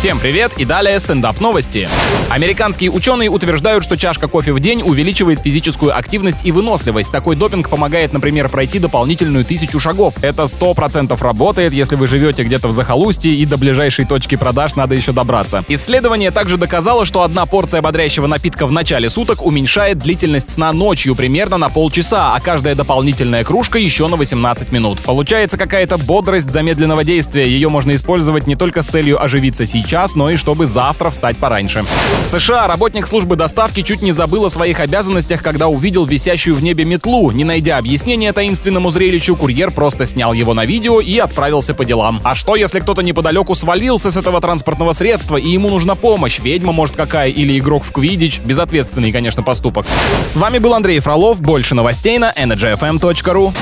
Всем привет и далее стендап новости. Американские ученые утверждают, что чашка кофе в день увеличивает физическую активность и выносливость. Такой допинг помогает, например, пройти дополнительную тысячу шагов. Это 100% работает, если вы живете где-то в захолустье и до ближайшей точки продаж надо еще добраться. Исследование также доказало, что одна порция бодрящего напитка в начале суток уменьшает длительность сна ночью примерно на полчаса, а каждая дополнительная кружка еще на 18 минут. Получается какая-то бодрость замедленного действия. Ее можно использовать не только с целью оживиться сейчас, но и чтобы завтра встать пораньше. В США работник службы доставки чуть не забыл о своих обязанностях, когда увидел висящую в небе метлу. Не найдя объяснения таинственному зрелищу, курьер просто снял его на видео и отправился по делам. А что, если кто-то неподалеку свалился с этого транспортного средства и ему нужна помощь? Ведьма, может, какая, или игрок в квидич? Безответственный, конечно, поступок. С вами был Андрей Фролов. Больше новостей на energyfm.ru.